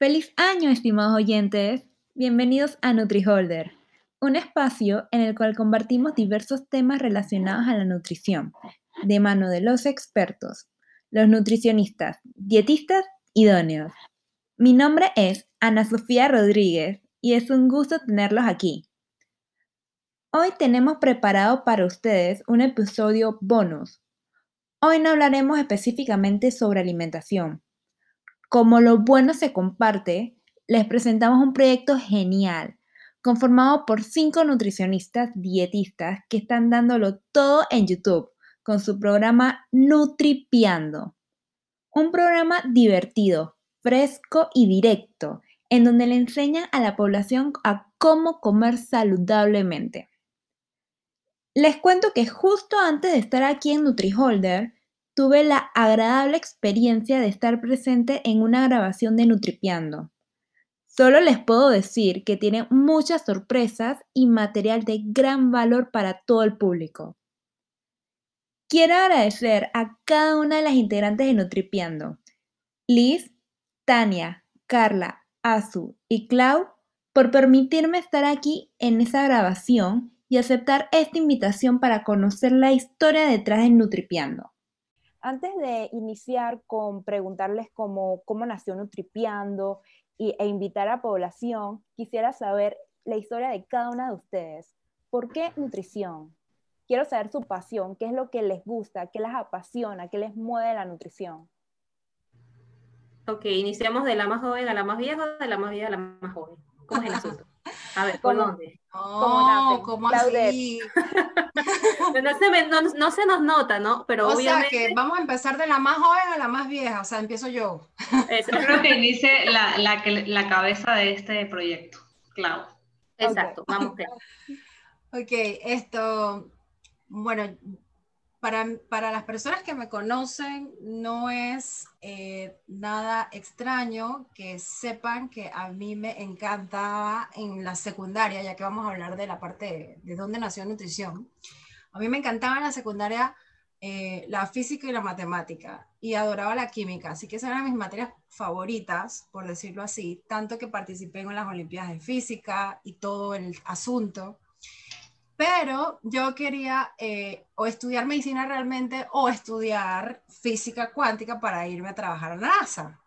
Feliz año, estimados oyentes. Bienvenidos a NutriHolder, un espacio en el cual compartimos diversos temas relacionados a la nutrición, de mano de los expertos, los nutricionistas, dietistas idóneos. Mi nombre es Ana Sofía Rodríguez y es un gusto tenerlos aquí. Hoy tenemos preparado para ustedes un episodio bonus. Hoy no hablaremos específicamente sobre alimentación, como lo bueno se comparte, les presentamos un proyecto genial, conformado por cinco nutricionistas dietistas que están dándolo todo en YouTube con su programa Nutripiando. Un programa divertido, fresco y directo, en donde le enseñan a la población a cómo comer saludablemente. Les cuento que justo antes de estar aquí en NutriHolder, tuve la agradable experiencia de estar presente en una grabación de Nutripiando. Solo les puedo decir que tiene muchas sorpresas y material de gran valor para todo el público. Quiero agradecer a cada una de las integrantes de Nutripiando, Liz, Tania, Carla, Azu y Clau, por permitirme estar aquí en esa grabación y aceptar esta invitación para conocer la historia detrás de Nutripiando. Antes de iniciar con preguntarles cómo, cómo nació Nutripiando y, e invitar a población, quisiera saber la historia de cada una de ustedes. ¿Por qué nutrición? Quiero saber su pasión, qué es lo que les gusta, qué les apasiona, qué les mueve la nutrición. Ok, iniciamos de la más joven a la más vieja o de la más vieja a la más joven. ¿Cómo es el asunto? A ver, ¿por dónde? Oh, ¿Cómo así? no, se nos nota, ¿no? Pero o sea que vamos a empezar de la más joven a la más vieja, o sea, empiezo yo. Yo creo que inicie la, la, la cabeza de este proyecto, Clau. Exacto, vamos. ok, esto, bueno, para, las personas que me conocen, no es eh, nada extraño que sepan que a mí me encantaba en la secundaria, ya que vamos a hablar de la parte de, dónde nació nutrición. A mí me encantaba en la secundaria eh, la física y la matemática y adoraba la química, así que esas eran mis materias favoritas, por decirlo así, tanto que participé en las Olimpiadas de Física y todo el asunto pero yo quería eh, o estudiar medicina realmente o estudiar física cuántica para irme a trabajar a NASA.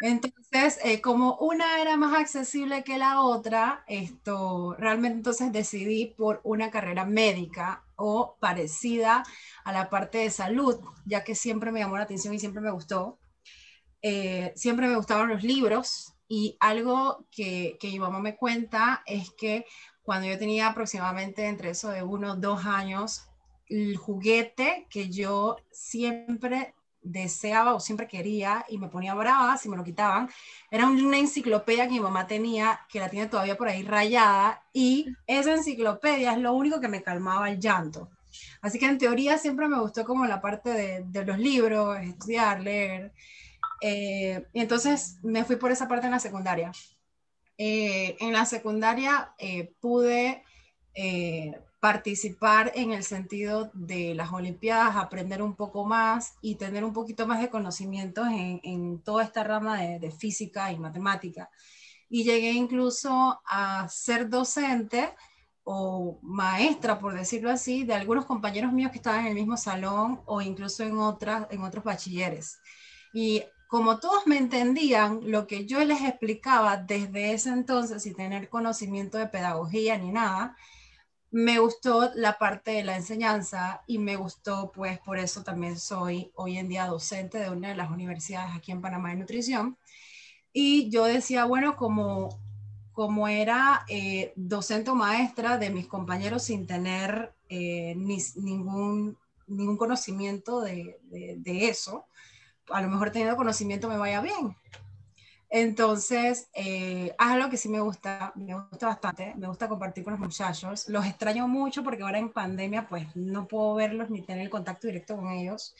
Entonces, eh, como una era más accesible que la otra, esto realmente entonces decidí por una carrera médica o parecida a la parte de salud, ya que siempre me llamó la atención y siempre me gustó. Eh, siempre me gustaban los libros y algo que, que mi mamá me cuenta es que cuando yo tenía aproximadamente entre eso de uno, dos años, el juguete que yo siempre deseaba o siempre quería y me ponía brava si me lo quitaban, era una enciclopedia que mi mamá tenía, que la tiene todavía por ahí rayada, y esa enciclopedia es lo único que me calmaba el llanto. Así que en teoría siempre me gustó como la parte de, los libros, estudiar, leer. Eh, y entonces me fui por esa parte en la secundaria. Eh, en la secundaria eh, pude eh, participar en el sentido de las Olimpiadas, aprender un poco más y tener un poquito más de conocimientos en, toda esta rama de, física y matemática. Y llegué incluso a ser docente o maestra, por decirlo así, de algunos compañeros míos que estaban en el mismo salón o incluso en, otras, en otros bachilleres. Y como todos me entendían lo que yo les explicaba desde ese entonces, sin tener conocimiento de pedagogía ni nada, me gustó la parte de la enseñanza y me gustó, pues por eso también soy hoy en día docente de una de las universidades aquí en Panamá de nutrición. Y yo decía, bueno, como, como era eh, docente o maestra de mis compañeros sin tener eh, ni, ningún, ningún conocimiento de, de, de eso, a lo mejor teniendo conocimiento me vaya bien. Entonces, eh, algo que sí me gusta, me gusta bastante, me gusta compartir con los muchachos. Los extraño mucho porque ahora en pandemia pues no puedo verlos ni tener contacto directo con ellos.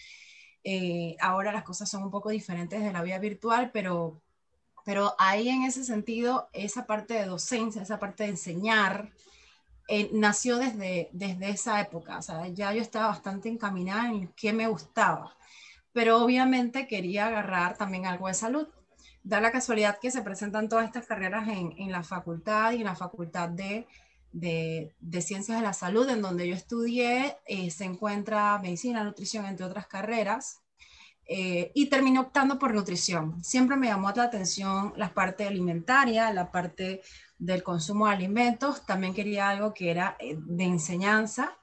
Eh, ahora las cosas son un poco diferentes de la vida virtual, pero, pero ahí en ese sentido, esa parte de docencia, esa parte de enseñar, eh, nació desde, desde esa época. O sea, ya yo estaba bastante encaminada en qué me gustaba pero obviamente quería agarrar también algo de salud. da la casualidad que se presentan todas estas carreras en, en la facultad y en la facultad de, de, Ciencias de la Salud, en donde yo estudié, eh, se encuentra medicina, nutrición, entre otras carreras. Eh, y terminé optando por nutrición. Siempre me llamó la atención la parte alimentaria, la parte del consumo de alimentos. También quería algo que era eh, de enseñanza.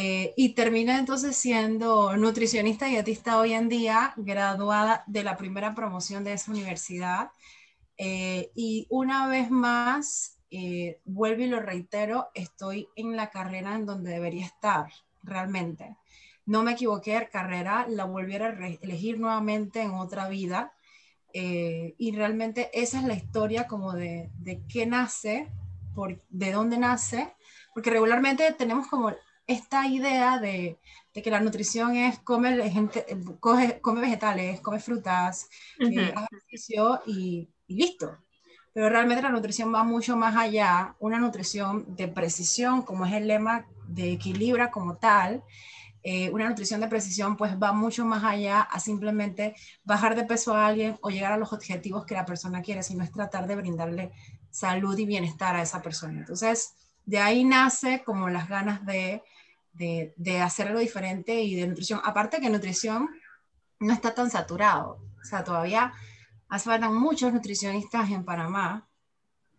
Eh, y terminé entonces siendo nutricionista y dietista hoy en día, graduada de la primera promoción de esa universidad. Eh, y una vez más, eh, vuelvo y lo reitero, estoy en la carrera en donde debería estar realmente. No me equivoqué de carrera, la volviera a elegir nuevamente en otra vida. y realmente esa es la historia como de, de qué nace, por, de dónde nace, porque regularmente tenemos como esta idea de, que la nutrición es comer, gente, come, vegetales, come frutas, eh, ejercicio y, listo. Pero realmente la nutrición va mucho más allá, una nutrición de precisión, como es el lema de equilibra como tal, eh, una nutrición de precisión pues va mucho más allá a simplemente bajar de peso a alguien o llegar a los objetivos que la persona quiere, sino es tratar de brindarle salud y bienestar a esa persona. Entonces, de ahí nace como las ganas de de, de hacer algo diferente y de nutrición. Aparte que nutrición no está tan saturado, o sea, todavía hace falta muchos nutricionistas en Panamá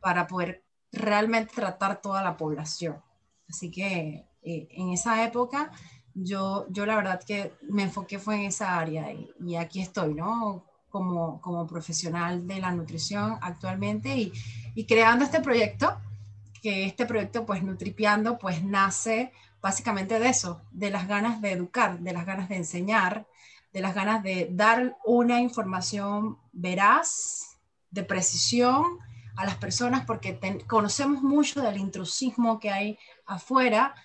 para poder realmente tratar toda la población. Así que eh, en esa época yo, yo la verdad que me enfoqué fue en esa área y, aquí estoy, ¿no? Como, como, profesional de la nutrición actualmente y, creando este proyecto, que este proyecto pues Nutripiando pues nace básicamente de eso, de las ganas de educar, de las ganas de enseñar, de las ganas de dar una información veraz, de precisión a las personas, porque conocemos mucho del intrusismo que hay afuera.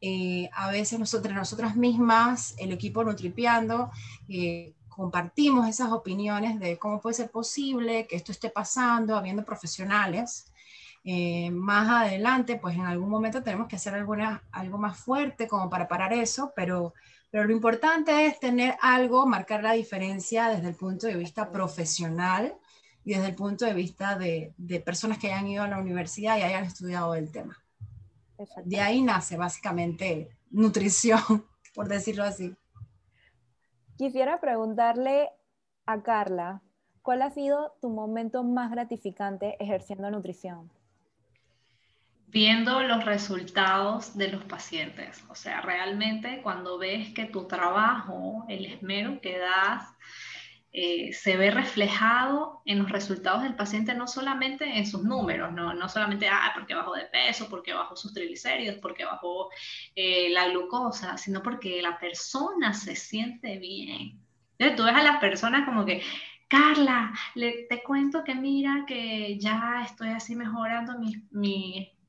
Eh, a veces nosotros, nosotras mismas, el equipo Nutripiando, eh, compartimos esas opiniones de cómo puede ser posible que esto esté pasando, habiendo profesionales eh, más adelante, pues en algún momento tenemos que hacer alguna, algo más fuerte como para parar eso, pero, pero lo importante es tener algo, marcar la diferencia desde el punto de vista profesional y desde el punto de vista de, de personas que hayan ido a la universidad y hayan estudiado el tema. De ahí nace básicamente nutrición, por decirlo así. Quisiera preguntarle a Carla, ¿cuál ha sido tu momento más gratificante ejerciendo nutrición? Viendo los resultados de los pacientes. O sea, realmente cuando ves que tu trabajo, el esmero que das, eh, se ve reflejado en los resultados del paciente, no solamente en sus números, no, no solamente, ah, porque bajó de peso, porque bajó sus triglicéridos, porque bajó eh, la glucosa, sino porque la persona se siente bien. Entonces tú ves a las personas como que, Carla, le, te cuento que mira que ya estoy así mejorando mi, mi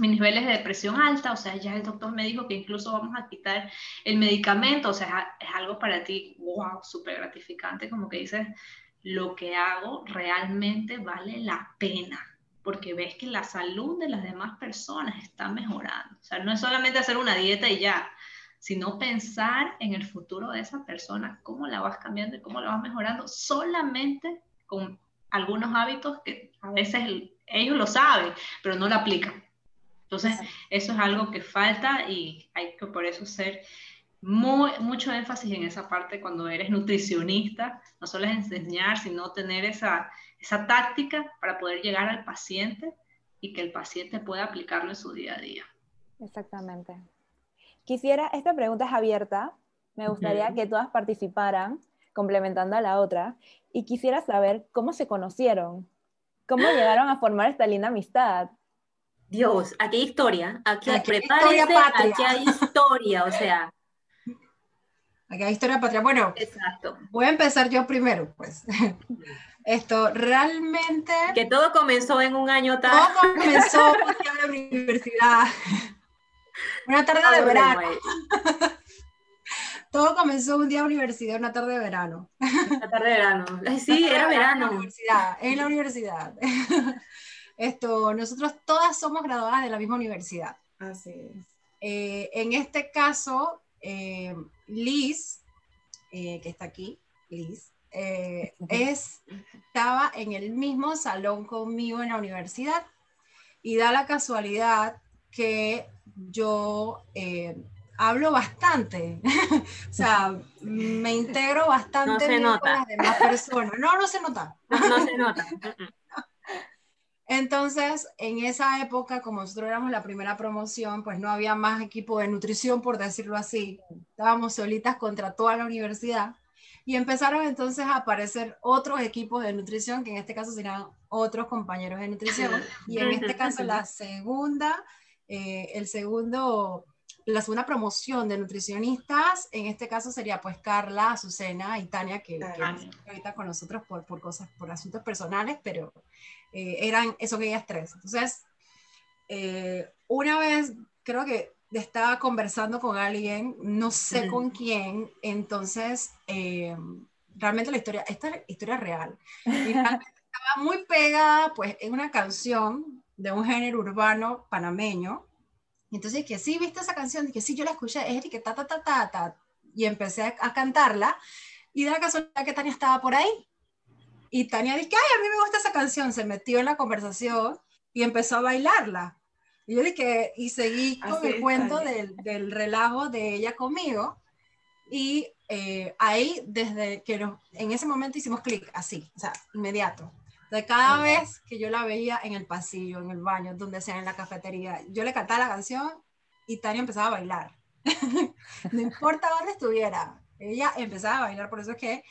mis niveles de depresión alta, o sea, ya el doctor me dijo que incluso vamos a quitar el medicamento, o sea, es algo para ti, wow, súper gratificante, como que dices, lo que hago realmente vale la pena, porque ves que la salud de las demás personas está mejorando. O sea, no es solamente hacer una dieta y ya, sino pensar en el futuro de esa persona, cómo la vas cambiando y cómo la vas mejorando, solamente con algunos hábitos que a veces ellos lo saben, pero no lo aplican. Entonces, eso es algo que falta y hay que por eso ser muy, mucho énfasis en esa parte cuando eres nutricionista, no solo es enseñar, sino tener esa, esa táctica para poder llegar al paciente y que el paciente pueda aplicarlo en su día a día. Exactamente. Quisiera, esta pregunta es abierta, me gustaría que todas participaran, complementando a la otra, y quisiera saber cómo se conocieron, cómo llegaron a formar esta linda amistad. Dios, aquí hay historia, aquí, aquí prepárese, aquí hay historia, o sea. Aquí hay historia patria. Bueno, Exacto. voy a empezar yo primero, pues. Esto realmente. Que todo comenzó en un año tal. Todo comenzó en la universidad. Una tarde de verano. todo comenzó un día de universidad, una tarde de verano. Una tarde de verano. Sí, era verano. En la universidad. En la universidad. Esto, nosotros todas somos graduadas de la misma universidad. Así es. Eh, en este caso, eh, Liz, eh, que está aquí, Liz, eh, es, estaba en el mismo salón conmigo en la universidad y da la casualidad que yo eh, hablo bastante, o sea, me integro bastante No se bien nota. con las demás personas. No, no se nota. No, no se nota. Entonces, en esa época, como nosotros éramos la primera promoción, pues no había más equipo de nutrición, por decirlo así. Estábamos solitas contra toda la universidad. Y empezaron entonces a aparecer otros equipos de nutrición, que en este caso serían otros compañeros de nutrición. Y en este caso, la segunda, eh, el segundo, la segunda promoción de nutricionistas, en este caso sería pues Carla, Azucena y Tania, que, que ahorita con nosotros por, por cosas, por asuntos personales, pero eh, eran esos ellas tres. Entonces, eh, una vez creo que estaba conversando con alguien, no sé con quién, entonces eh, realmente la historia, esta es historia real. Y estaba muy pegada pues en una canción de un género urbano panameño. Entonces que sí, viste esa canción, y que sí, yo la escuché, es que ta ta ta ta ta, y empecé a, a cantarla, y de la casualidad que Tania estaba por ahí. Y Tania dice, ay, a mí me gusta esa canción, se metió en la conversación y empezó a bailarla. Y yo dije, y seguí con Así el es, cuento del relajo de ella conmigo. Y eh, ahí, desde que nos- en ese momento hicimos clic, así, o sea, inmediato. De cada vez que yo la veía en el pasillo, en el baño, donde sea, en la cafetería, yo le cantaba la canción y Tania empezaba a bailar. no importa dónde estuviera, ella empezaba a bailar. Por eso es que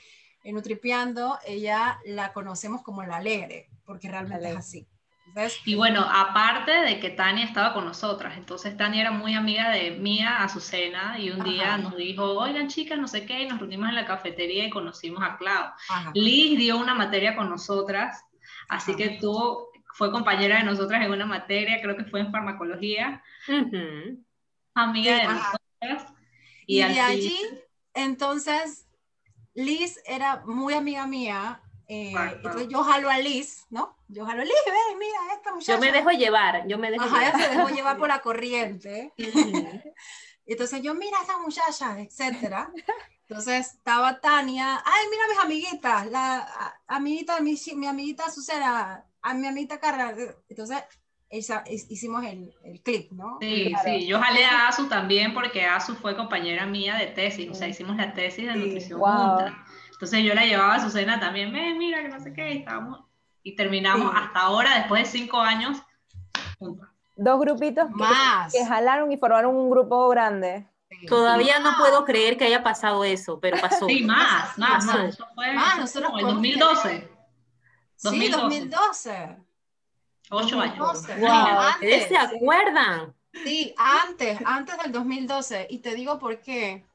en Nutripeando, ella la conocemos como la alegre, porque realmente Alegre. es así. Entonces, Y bueno, aparte de que Tania estaba con nosotras, entonces Tania era muy amiga de mía, Azucena, y un día nos dijo, oigan chicas, no sé qué, y nos reunimos en la cafetería y conocimos a Clau. ajá. Liz dio una materia con nosotras, así Ajá. que tuvo, fue compañera de nosotras en una materia, creo que fue en farmacología, amiga Sí, de ajá. nosotras. Y, de allí, entonces, Liz era muy amiga mía. eh, entonces yo jalo a Liz, ¿no? Yo jalo a Liz, ven, mira, esta muchacha. Yo me dejo llevar, yo me dejo Ajá, ella llevar. se dejó llevar por la corriente. Entonces yo, mira a esta muchacha, etcétera. Entonces estaba Tania, ay, mira mis amiguitas, la a- amiguita de mi, mi amiguita Azucena, a mi amiguita Carla. Entonces esa- hi- hicimos el, el clip, ¿no? Sí, Claro. sí, yo jalé a Azu también porque Azu fue compañera mía de tesis, o sea, hicimos la tesis de Sí. nutrición Wow. juntas. Entonces yo la llevaba a Azucena también, ven, mira, que no sé qué, y estábamos, y terminamos Sí. hasta ahora, después de cinco años, juntas. Dos grupitos que, Más. que jalaron y formaron un grupo grande. Sí. Todavía no puedo creer que haya pasado eso, pero pasó. Sí, más, más, más, eso fue Más, nosotros como en podemos 2012, Sí, 2012. 2012. ocho años. 2012. Wow. Antes, ¿Ustedes se acuerdan? Sí, antes, antes del 2012. Y te digo por qué.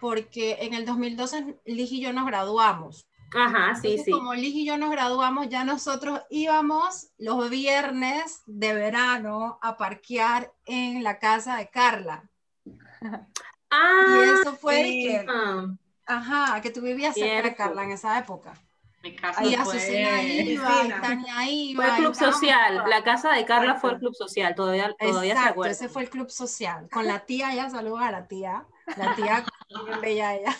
Porque en el 2012 Liz y yo nos graduamos. Ajá, sí, Entonces, sí. como Liz y yo nos graduamos, ya nosotros íbamos los viernes de verano a parquear en la casa de Carla. Ah, y eso fue sí. que, ah, ajá, que tú vivías cerca de. Carla en esa época. Mi casa Y fue... Azucena iba, vecina. Tania iba. fue el club social. todas. La casa de Carla fue el club social. Todavía, todavía se Exacto, acuerda. ese fue el club social. Con la tía, ya saludos a la tía. La tía, bien bella ella.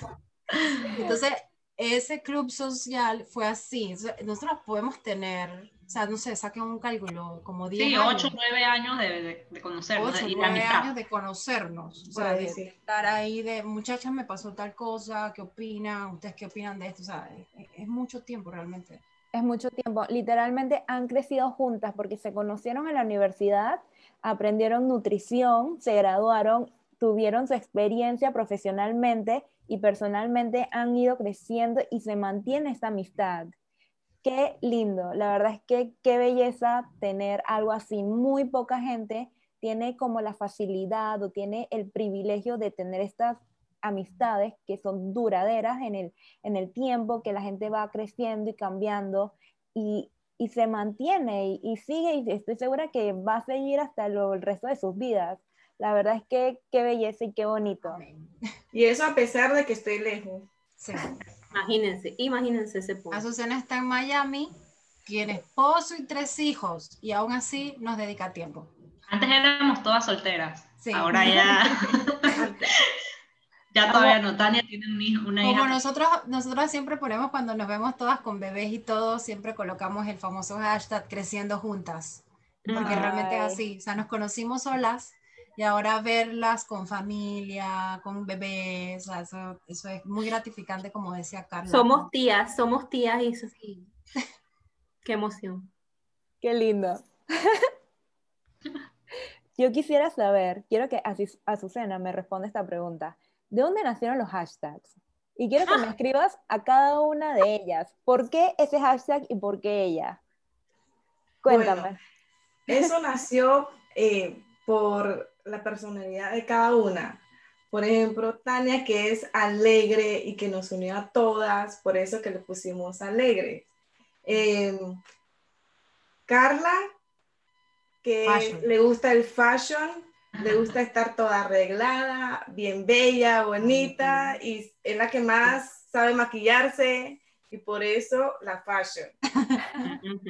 Entonces, ese club social fue así. Nosotros podemos tener, o sea, no sé, saquen un cálculo, como 10 Sí, años. 8 9 años de, de, de conocernos ocho, y de nueve amistad. años de conocernos. O sea, ahí, de sí. estar ahí de, muchachas, me pasó tal cosa, ¿qué opinan? ¿Ustedes qué opinan de esto? O sea, es, mucho tiempo realmente. Es mucho tiempo. Literalmente han crecido juntas porque se conocieron en la universidad, aprendieron nutrición, se graduaron, tuvieron su experiencia profesionalmente y personalmente han ido creciendo y se mantiene esta amistad. Qué lindo, la verdad es que qué belleza tener algo así. Muy poca gente tiene como la facilidad o tiene el privilegio de tener estas amistades que son duraderas en el, en el tiempo, que la gente va creciendo y cambiando y, y se mantiene y, y sigue y estoy segura que va a seguir hasta lo- el resto de sus vidas. La verdad es que qué belleza y qué bonito. Y eso a pesar de que estoy lejos. Sí. Imagínense, imagínense ese punto. Azucena está en Miami, tiene esposo y tres hijos, y aún así nos dedica tiempo. Antes éramos todas solteras. Sí. Ahora ya. Ya todavía no, Tania tiene un hijo, una Como hija. nosotros, nosotros siempre ponemos cuando nos vemos todas con bebés y todo, siempre colocamos el famoso hashtag creciendo juntas. Porque Ay. realmente es así. O sea, nos conocimos solas y ahora verlas con familia, con bebés, o sea, eso, eso es muy gratificante, como decía Carla. Somos tías, somos tías y eso sí. Qué emoción. Qué lindo. Yo quisiera saber, quiero que Azucena me responda esta pregunta. ¿De dónde nacieron los hashtags? Y quiero que me escribas a cada una de ellas. ¿Por qué ese hashtag y por qué ella? Cuéntame. Bueno, Eso nació eh, por la personalidad de cada una. Por ejemplo, Tania, que es alegre y que nos unió a todas, por eso que le pusimos alegre. Eh, Carla, que Fashion. le gusta el fashion, le gusta estar toda arreglada, bien bella, bonita, y es la que más sabe maquillarse, y por eso la fashion.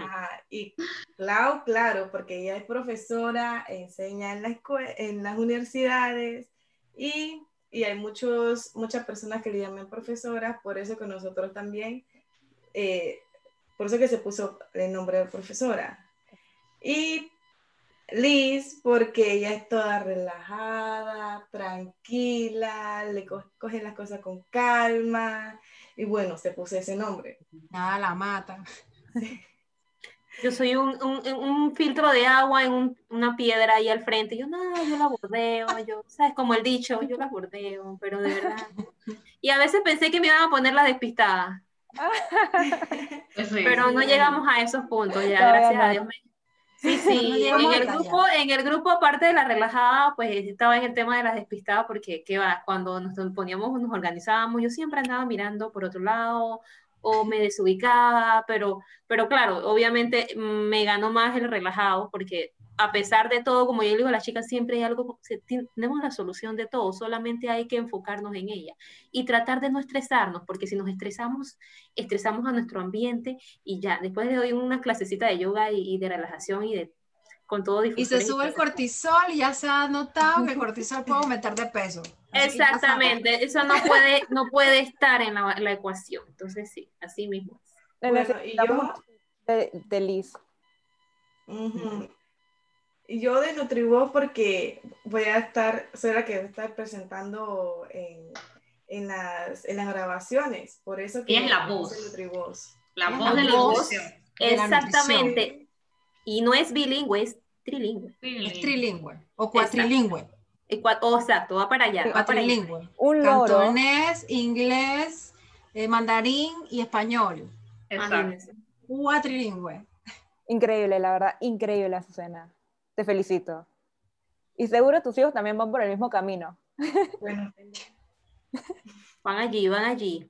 Ajá, y Clau, claro, porque ella es profesora, enseña en, la escue- en las universidades y, y hay muchos, muchas personas que le llaman profesoras, por eso que nosotros también, eh, por eso que se puso el nombre de profesora. Y Liz, porque ella es toda relajada, tranquila, le co- coge las cosas con calma y bueno, se puso ese nombre. Nada la mata. Yo soy un, un- un filtro de agua en un- una piedra ahí al frente. Yo, no, yo la bordeo, yo, ¿sabes? Como el dicho, yo la bordeo, pero de verdad. Y a veces pensé que me iban a poner la despistada, sí. pero no llegamos a esos puntos, ya, gracias a. Dios. me- Sí, sí, en el grupo, en el grupo, aparte de la relajada, pues estaba en el tema de las despistadas, porque ¿qué va? Cuando nos poníamos, nos organizábamos, yo siempre andaba mirando por otro lado, o me desubicaba, pero, pero claro, obviamente me ganó más el relajado, porque a pesar de todo, como yo le digo a las chicas, siempre hay algo, tenemos la solución de todo, solamente hay que enfocarnos en ella y tratar de no estresarnos, porque si nos estresamos, estresamos a nuestro ambiente y ya, después le doy una clasecita de yoga y, y de relajación y de con todo Y se sube el cortisol y ya se ha notado que el cortisol puede aumentar de peso. Exactamente, eso no puede, no puede estar en la, la ecuación. Entonces sí, así mismo. Bueno, y yo- de, de Liz. Yo de Nutrivoz porque voy a estar, soy la que va a estar presentando en, en las, en las grabaciones, por eso que Ella es la voz. Nutrivoz. La Es voz la de la voz. nutrición. De la Exactamente. Y no es bilingüe, es trilingüe. Es trilingüe o cuatrilingüe. Cua- oh, exacto, va para allá. va para allá. Cuatrilingüe. Un loro. Cantonés, inglés, eh, mandarín y español. Exacto. Cuatrilingüe. Increíble, la verdad, increíble, Azucena. Te felicito. Y seguro tus hijos también van por el mismo camino. Bueno, Van allí, van allí.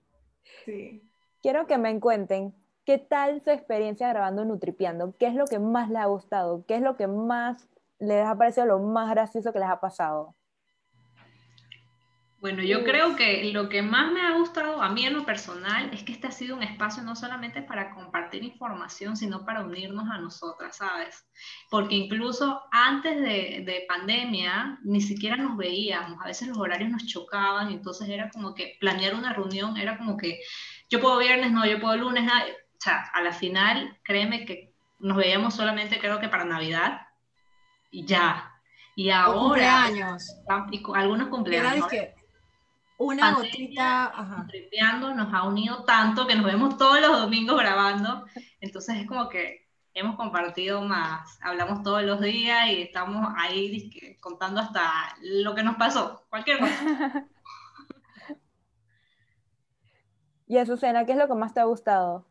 sí. Quiero que me cuenten qué tal su experiencia grabando Nutripiando, qué es lo que más les ha gustado, qué es lo que más les ha parecido lo más gracioso que les ha pasado. Bueno, yo creo que lo que más me ha gustado a mí en lo personal es que este ha sido un espacio no solamente para compartir información, sino para unirnos a nosotras, ¿sabes? Porque incluso antes de, de pandemia ni siquiera nos veíamos, a veces los horarios nos chocaban, entonces era como que planear una reunión era como que yo puedo viernes, no, yo puedo lunes, nada. o sea, a la final, créeme que nos veíamos solamente creo que para Navidad y ya. Y O ahora, cumpleaños. y algunos cumpleaños. de que una gotita, ajá. Tripeando nos ha unido tanto que nos vemos todos los domingos grabando. Entonces es como que hemos compartido más, hablamos todos los días y estamos ahí contando hasta lo que nos pasó, cualquier cosa. Y Azucena, ¿qué es lo que más te ha gustado?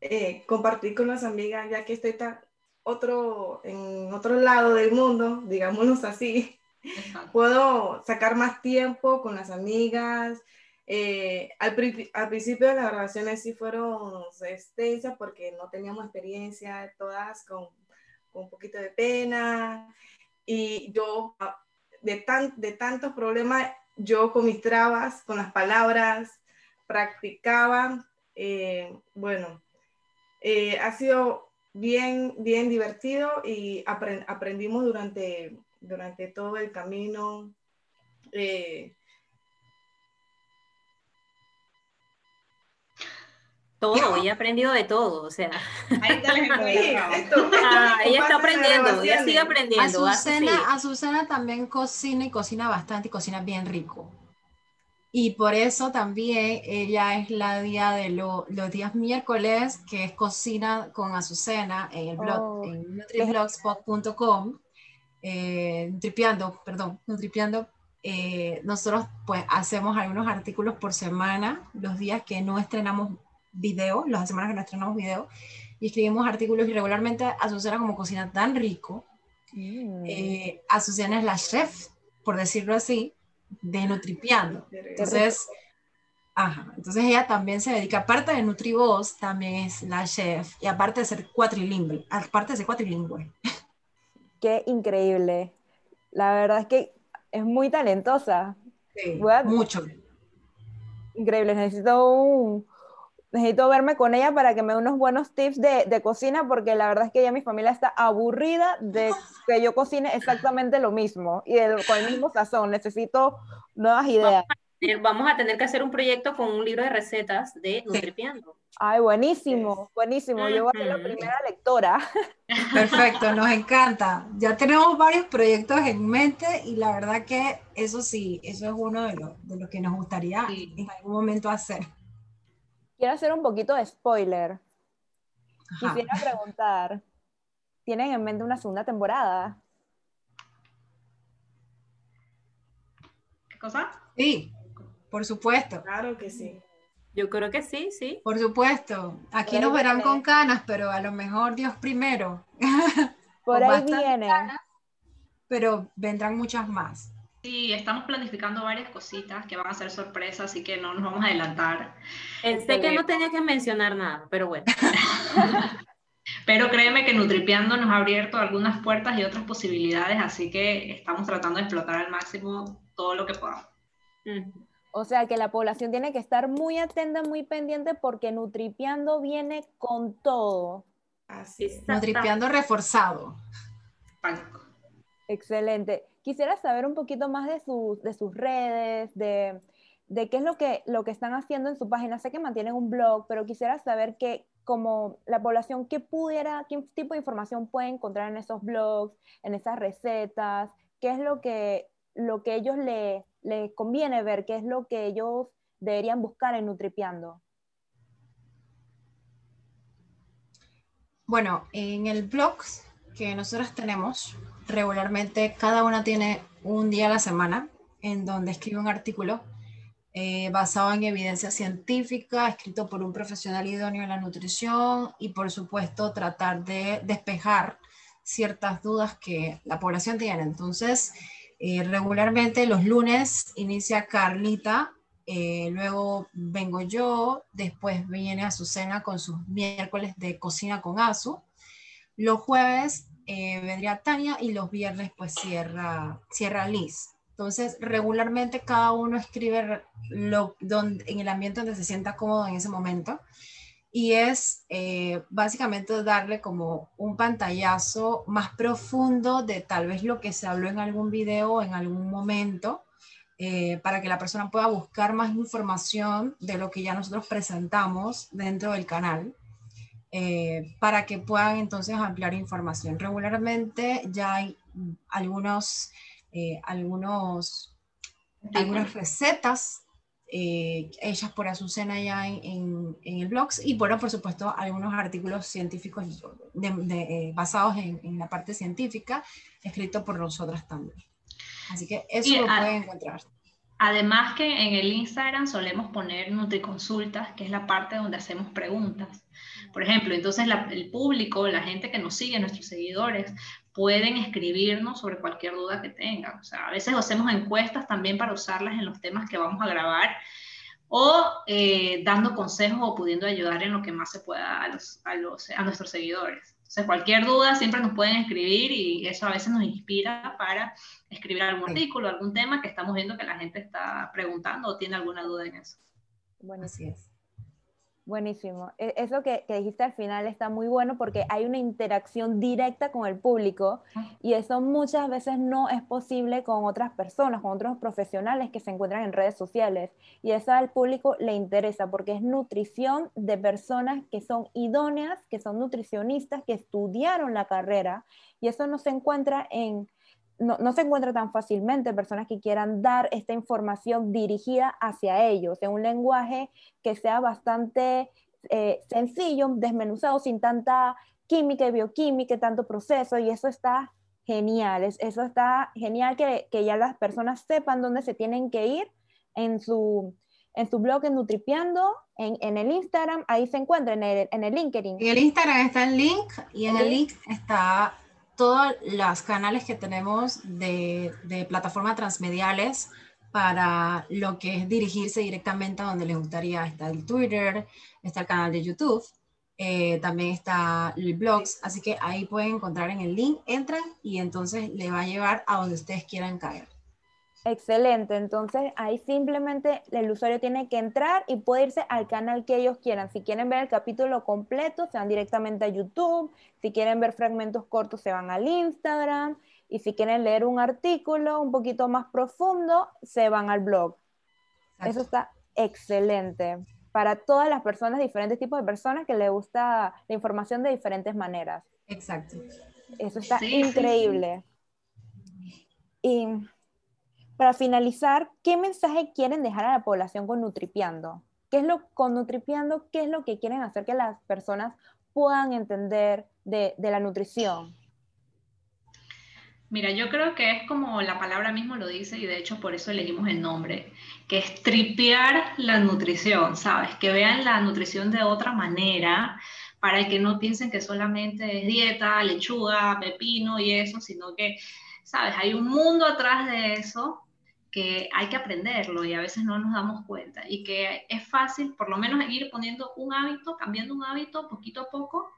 Eh, compartir con las amigas, ya que estoy tan otro, en otro lado del mundo, digámoslo así. Puedo sacar más tiempo con las amigas. Eh, al, al principio de las grabaciones sí fueron extensas porque no teníamos experiencia, todas con, con un poquito de pena. Y yo, ah, de, tan, de tantos problemas, yo con mis trabas, con las palabras, practicaba. eh, bueno, eh, ha sido bien, bien divertido y apren- aprendimos durante, durante todo el camino. Eh, todo, ella ha aprendido de todo, o sea. Ahí está el ah, ella está aprendiendo, ella sigue aprendiendo. Azucena, Azucena también cocina y cocina bastante y cocina bien rico. Y por eso también ella es la día de lo, los días miércoles, que es cocina con Azucena en el blog, oh, en nutriblogspot.com eh, Nutripiando, perdón, Nutripiando. eh, nosotros pues hacemos algunos artículos por semana, los días que no estrenamos video, las semanas que no estrenamos video, y escribimos artículos y regularmente Azucena como cocina tan rico, Mm. eh, Azucena es la chef, por decirlo así, de Nutripiando. Entonces, ajá, entonces ella también se dedica, aparte de Nutrivoz, también es la chef, y aparte de ser cuatrilingüe, aparte de ser cuatrilingüe. Qué increíble. La verdad es que es muy talentosa. Sí, a- mucho. Increíble. Necesito un... Necesito verme con ella para que me dé unos buenos tips de, de cocina, porque la verdad es que ya mi familia está aburrida de que yo cocine exactamente lo mismo y de- con el mismo sazón. Necesito nuevas ideas. Eh, Vamos a tener que hacer un proyecto con un libro de recetas de Nutripiando. Ay, buenísimo, buenísimo. Yo voy a ser la primera lectora. Perfecto, nos encanta. Ya tenemos varios proyectos en mente y la verdad que eso sí, eso es uno de los de lo que nos gustaría Sí. en algún momento hacer. Quiero hacer un poquito de spoiler. Ajá. Quisiera preguntar, ¿tienen en mente una segunda temporada? ¿Qué cosa? Sí, por supuesto. Claro que sí. Yo creo que sí, sí. Por supuesto, aquí Por nos verán viene. con canas, pero a lo mejor Dios primero. Por ahí viene. Pero vendrán muchas más. Sí, estamos planificando varias cositas que van a ser sorpresas, así que no nos vamos a adelantar. Pensé que no tenía que mencionar nada, pero bueno. Pero créeme que Nutripiando nos ha abierto algunas puertas y otras posibilidades, así que estamos tratando de explotar al máximo todo lo que podamos. O sea que la población tiene que estar muy atenta, muy pendiente, porque Nutripiando viene con todo. Así es. Nutripeando reforzado. Pánico. Excelente. Quisiera saber un poquito más de sus, de sus redes, de, de qué es lo que, lo que están haciendo en su página. Sé que mantienen un blog, pero quisiera saber que como la población, qué pudiera, qué tipo de información puede encontrar en esos blogs, en esas recetas, qué es lo que, lo que ellos le, les conviene ver, qué es lo que ellos deberían buscar en Nutripiando. Bueno, en el blog que nosotros tenemos, regularmente cada una tiene un día a la semana en donde escribe un artículo eh, basado en evidencia científica, escrito por un profesional idóneo en la nutrición y por supuesto tratar de despejar ciertas dudas que la población tiene. Entonces, eh, regularmente los lunes inicia Carlita, eh, luego vengo yo, después viene Azucena con sus miércoles de cocina con Azu. Los jueves eh, vendría Tania y los viernes pues cierra, cierra Liz. Entonces, regularmente cada uno escribe lo, donde, en el ambiente donde se sienta cómodo en ese momento. Y es eh, básicamente darle como un pantallazo más profundo de tal vez lo que se habló en algún video en algún momento, eh, para que la persona pueda buscar más información de lo que ya nosotros presentamos dentro del canal. Eh, para que puedan entonces ampliar información. Regularmente ya hay algunos, eh, algunos, algunas recetas eh, hechas por Azucena ya en, en, en el blog y bueno, por supuesto, algunos artículos científicos de, de, eh, basados en, en, la parte científica, escritos por nosotras también. Así que eso Y lo a- pueden encontrar. Además que en el Instagram solemos poner Nutriconsultas, que es la parte donde hacemos preguntas. Por ejemplo, entonces la- el público, la gente que nos sigue, nuestros seguidores, pueden escribirnos sobre cualquier duda que tengan. O sea, a veces hacemos encuestas también para usarlas en los temas que vamos a grabar o eh, dando consejos o pudiendo ayudar en lo que más se pueda a, los, a, los, a nuestros seguidores. Entonces, cualquier duda siempre nos pueden escribir y eso a veces nos inspira para escribir algún Sí. artículo, algún tema que estamos viendo que la gente está preguntando o tiene alguna duda en eso. Bueno, Así es. Buenísimo. E- Eso que, que dijiste al final está muy bueno porque hay una interacción directa con el público y eso muchas veces no es posible con otras personas, con otros profesionales que se encuentran en redes sociales. Y eso al público le interesa porque es nutrición de personas que son idóneas, que son nutricionistas, que estudiaron la carrera y eso no se encuentra en... No, no se encuentra tan fácilmente personas que quieran dar esta información dirigida hacia ellos en un lenguaje que sea bastante eh, sencillo, desmenuzado, sin tanta química y bioquímica, y tanto proceso, y eso está genial, es- eso está genial que, que ya las personas sepan dónde se tienen que ir en su, en su blog en Nutripiando, en, en el Instagram, ahí se encuentra, en el, en el LinkedIn. En el Instagram está el link y en el link está todos los canales que tenemos de, de plataformas transmediales para lo que es dirigirse directamente a donde les gustaría. Está el Twitter, está el canal de YouTube, eh, también está el blogs, así que ahí pueden encontrar en el link, entran y entonces le va a llevar a donde ustedes quieran caer. Excelente, entonces ahí simplemente el usuario tiene que entrar y puede irse al canal que ellos quieran. Si quieren ver el capítulo completo, se van directamente a YouTube. Si quieren ver fragmentos cortos, se van al Instagram. Y si quieren leer un artículo un poquito más profundo, se van al blog. Eso está excelente para todas las personas, diferentes tipos de personas que les gusta la información de diferentes maneras. Exacto. Eso está Sí, sí, increíble. Y para finalizar, ¿qué mensaje quieren dejar a la población con Nutripiando? ¿Qué es lo con Nutripiando? ¿Qué es lo que quieren hacer que las personas puedan entender de, la nutrición? Mira, yo creo que es como la palabra mismo lo dice y de hecho por eso elegimos el nombre, que es tripear la nutrición, ¿sabes? Que vean la nutrición de otra manera para que no piensen que solamente es dieta, lechuga, pepino y eso, sino que, ¿sabes? Hay un mundo atrás de eso que hay que aprenderlo y a veces no nos damos cuenta y que es fácil por lo menos ir poniendo un hábito, cambiando un hábito poquito a poco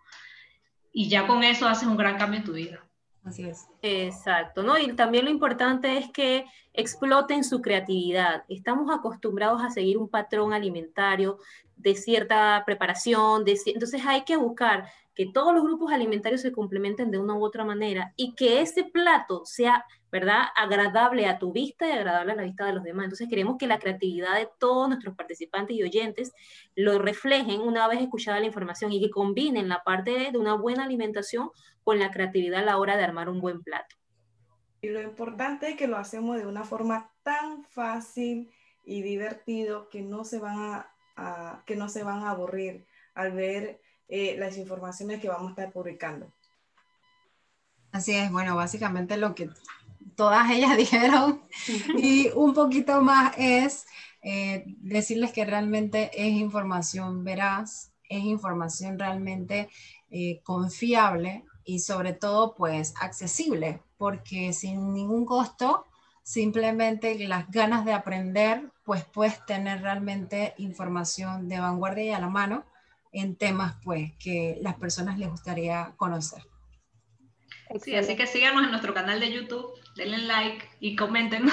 y ya con eso haces un gran cambio en tu vida. Así es. Exacto, ¿no? Y también lo importante es que exploten su creatividad. Estamos acostumbrados a seguir un patrón alimentario de cierta preparación, de entonces hay que buscar que todos los grupos alimentarios se complementen de una u otra manera y que ese plato sea, ¿verdad?, agradable a tu vista y agradable a la vista de los demás. Entonces queremos que la creatividad de todos nuestros participantes y oyentes lo reflejen una vez escuchada la información y que combinen la parte de, una buena alimentación con la creatividad a la hora de armar un buen plato. Y lo importante es que lo hacemos de una forma tan fácil y divertido que no se van a, a- que no se van a aburrir al ver eh, las informaciones que vamos a estar publicando. Así es, bueno, básicamente lo que todas ellas dijeron y un poquito más es eh, decirles que realmente es información veraz, es información realmente eh, confiable y sobre todo pues accesible, porque sin ningún costo, simplemente las ganas de aprender, pues puedes tener realmente información de vanguardia y a la mano en temas pues que las personas les gustaría conocer. Sí, así que síganos en nuestro canal de YouTube, denle like y comenten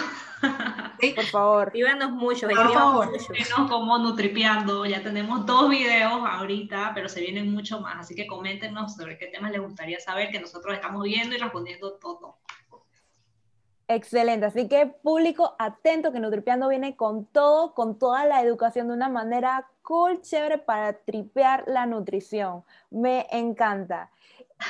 Por favor. Escríbanos mucho, Por favor. mucho. como Nutripeando. Ya tenemos dos videos ahorita, pero se vienen mucho más. Así que coméntenos sobre qué temas les gustaría saber, que nosotros estamos viendo y respondiendo todo. Excelente, así que público atento que Nutripeando viene con todo, con toda la educación de una manera cool, chévere para tripear la nutrición. Me encanta.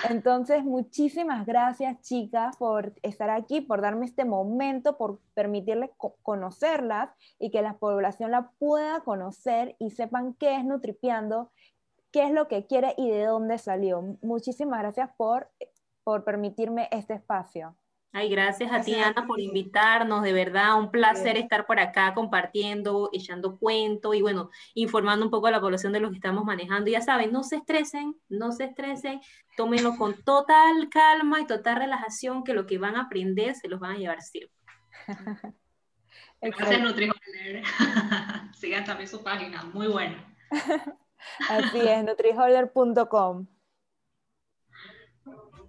Entonces, muchísimas gracias chicas por estar aquí, por darme este momento, por permitirles co- conocerlas y que la población la pueda conocer y sepan qué es Nutripeando, qué es lo que quiere y de dónde salió. Muchísimas gracias por, por permitirme este espacio. Ay, gracias a ti, Ana, por invitarnos, de verdad, un placer Bien. estar por acá compartiendo, echando cuento y bueno, informando un poco a la población de lo que estamos manejando. Ya saben, no se estresen, no se estresen, tómenlo con total calma y total relajación, que lo que van a aprender se los van a llevar siempre. Gracias. NutriHolder. Sigan también su página, muy buena. Así es, nutriholder.com.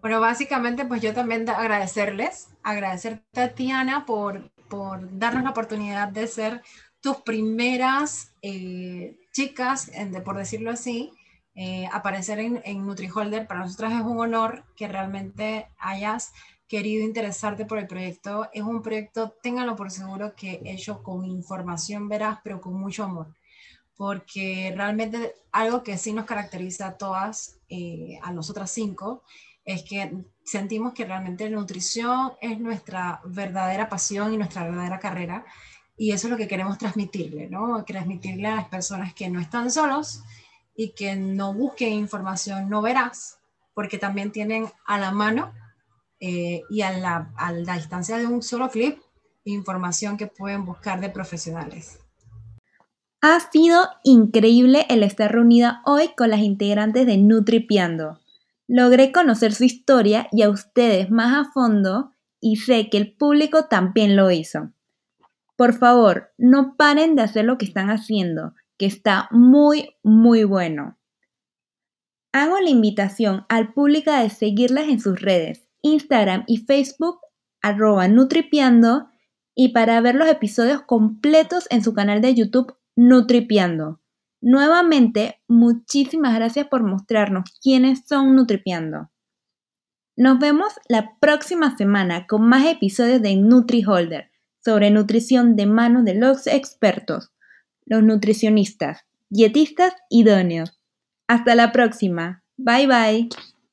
Bueno, básicamente, pues yo también agradecerles, agradecerte a ti, Ana, por, por darnos la oportunidad de ser tus primeras eh, chicas, por decirlo así, eh, aparecer en, en NutriHolder. Para nosotras es un honor que realmente hayas querido interesarte por el proyecto. Es un proyecto, ténganlo por seguro, que hecho con información veraz, pero con mucho amor. Porque realmente algo que sí nos caracteriza a todas, eh, a nosotras cinco, es que sentimos que realmente la nutrición es nuestra verdadera pasión y nuestra verdadera carrera. Y eso es lo que queremos transmitirle, ¿no? Transmitirle a las personas que no están solos y que no busquen información no verás, porque también tienen a la mano eh, y a la, a la distancia de un solo clip información que pueden buscar de profesionales. Ha sido increíble el estar reunida hoy con las integrantes de Nutripiando. Logré conocer su historia y a ustedes más a fondo y sé que el público también lo hizo. Por favor, no paren de hacer lo que están haciendo, que está muy, muy bueno. Hago la invitación al público de seguirlas en sus redes, Instagram y Facebook, arroba Nutripiando, y para ver los episodios completos en su canal de YouTube Nutripiando. Nuevamente, muchísimas gracias por mostrarnos quiénes son Nutripiando. Nos vemos la próxima semana con más episodios de NutriHolder sobre nutrición de manos de los expertos, los nutricionistas, dietistas idóneos. Hasta la próxima. Bye bye.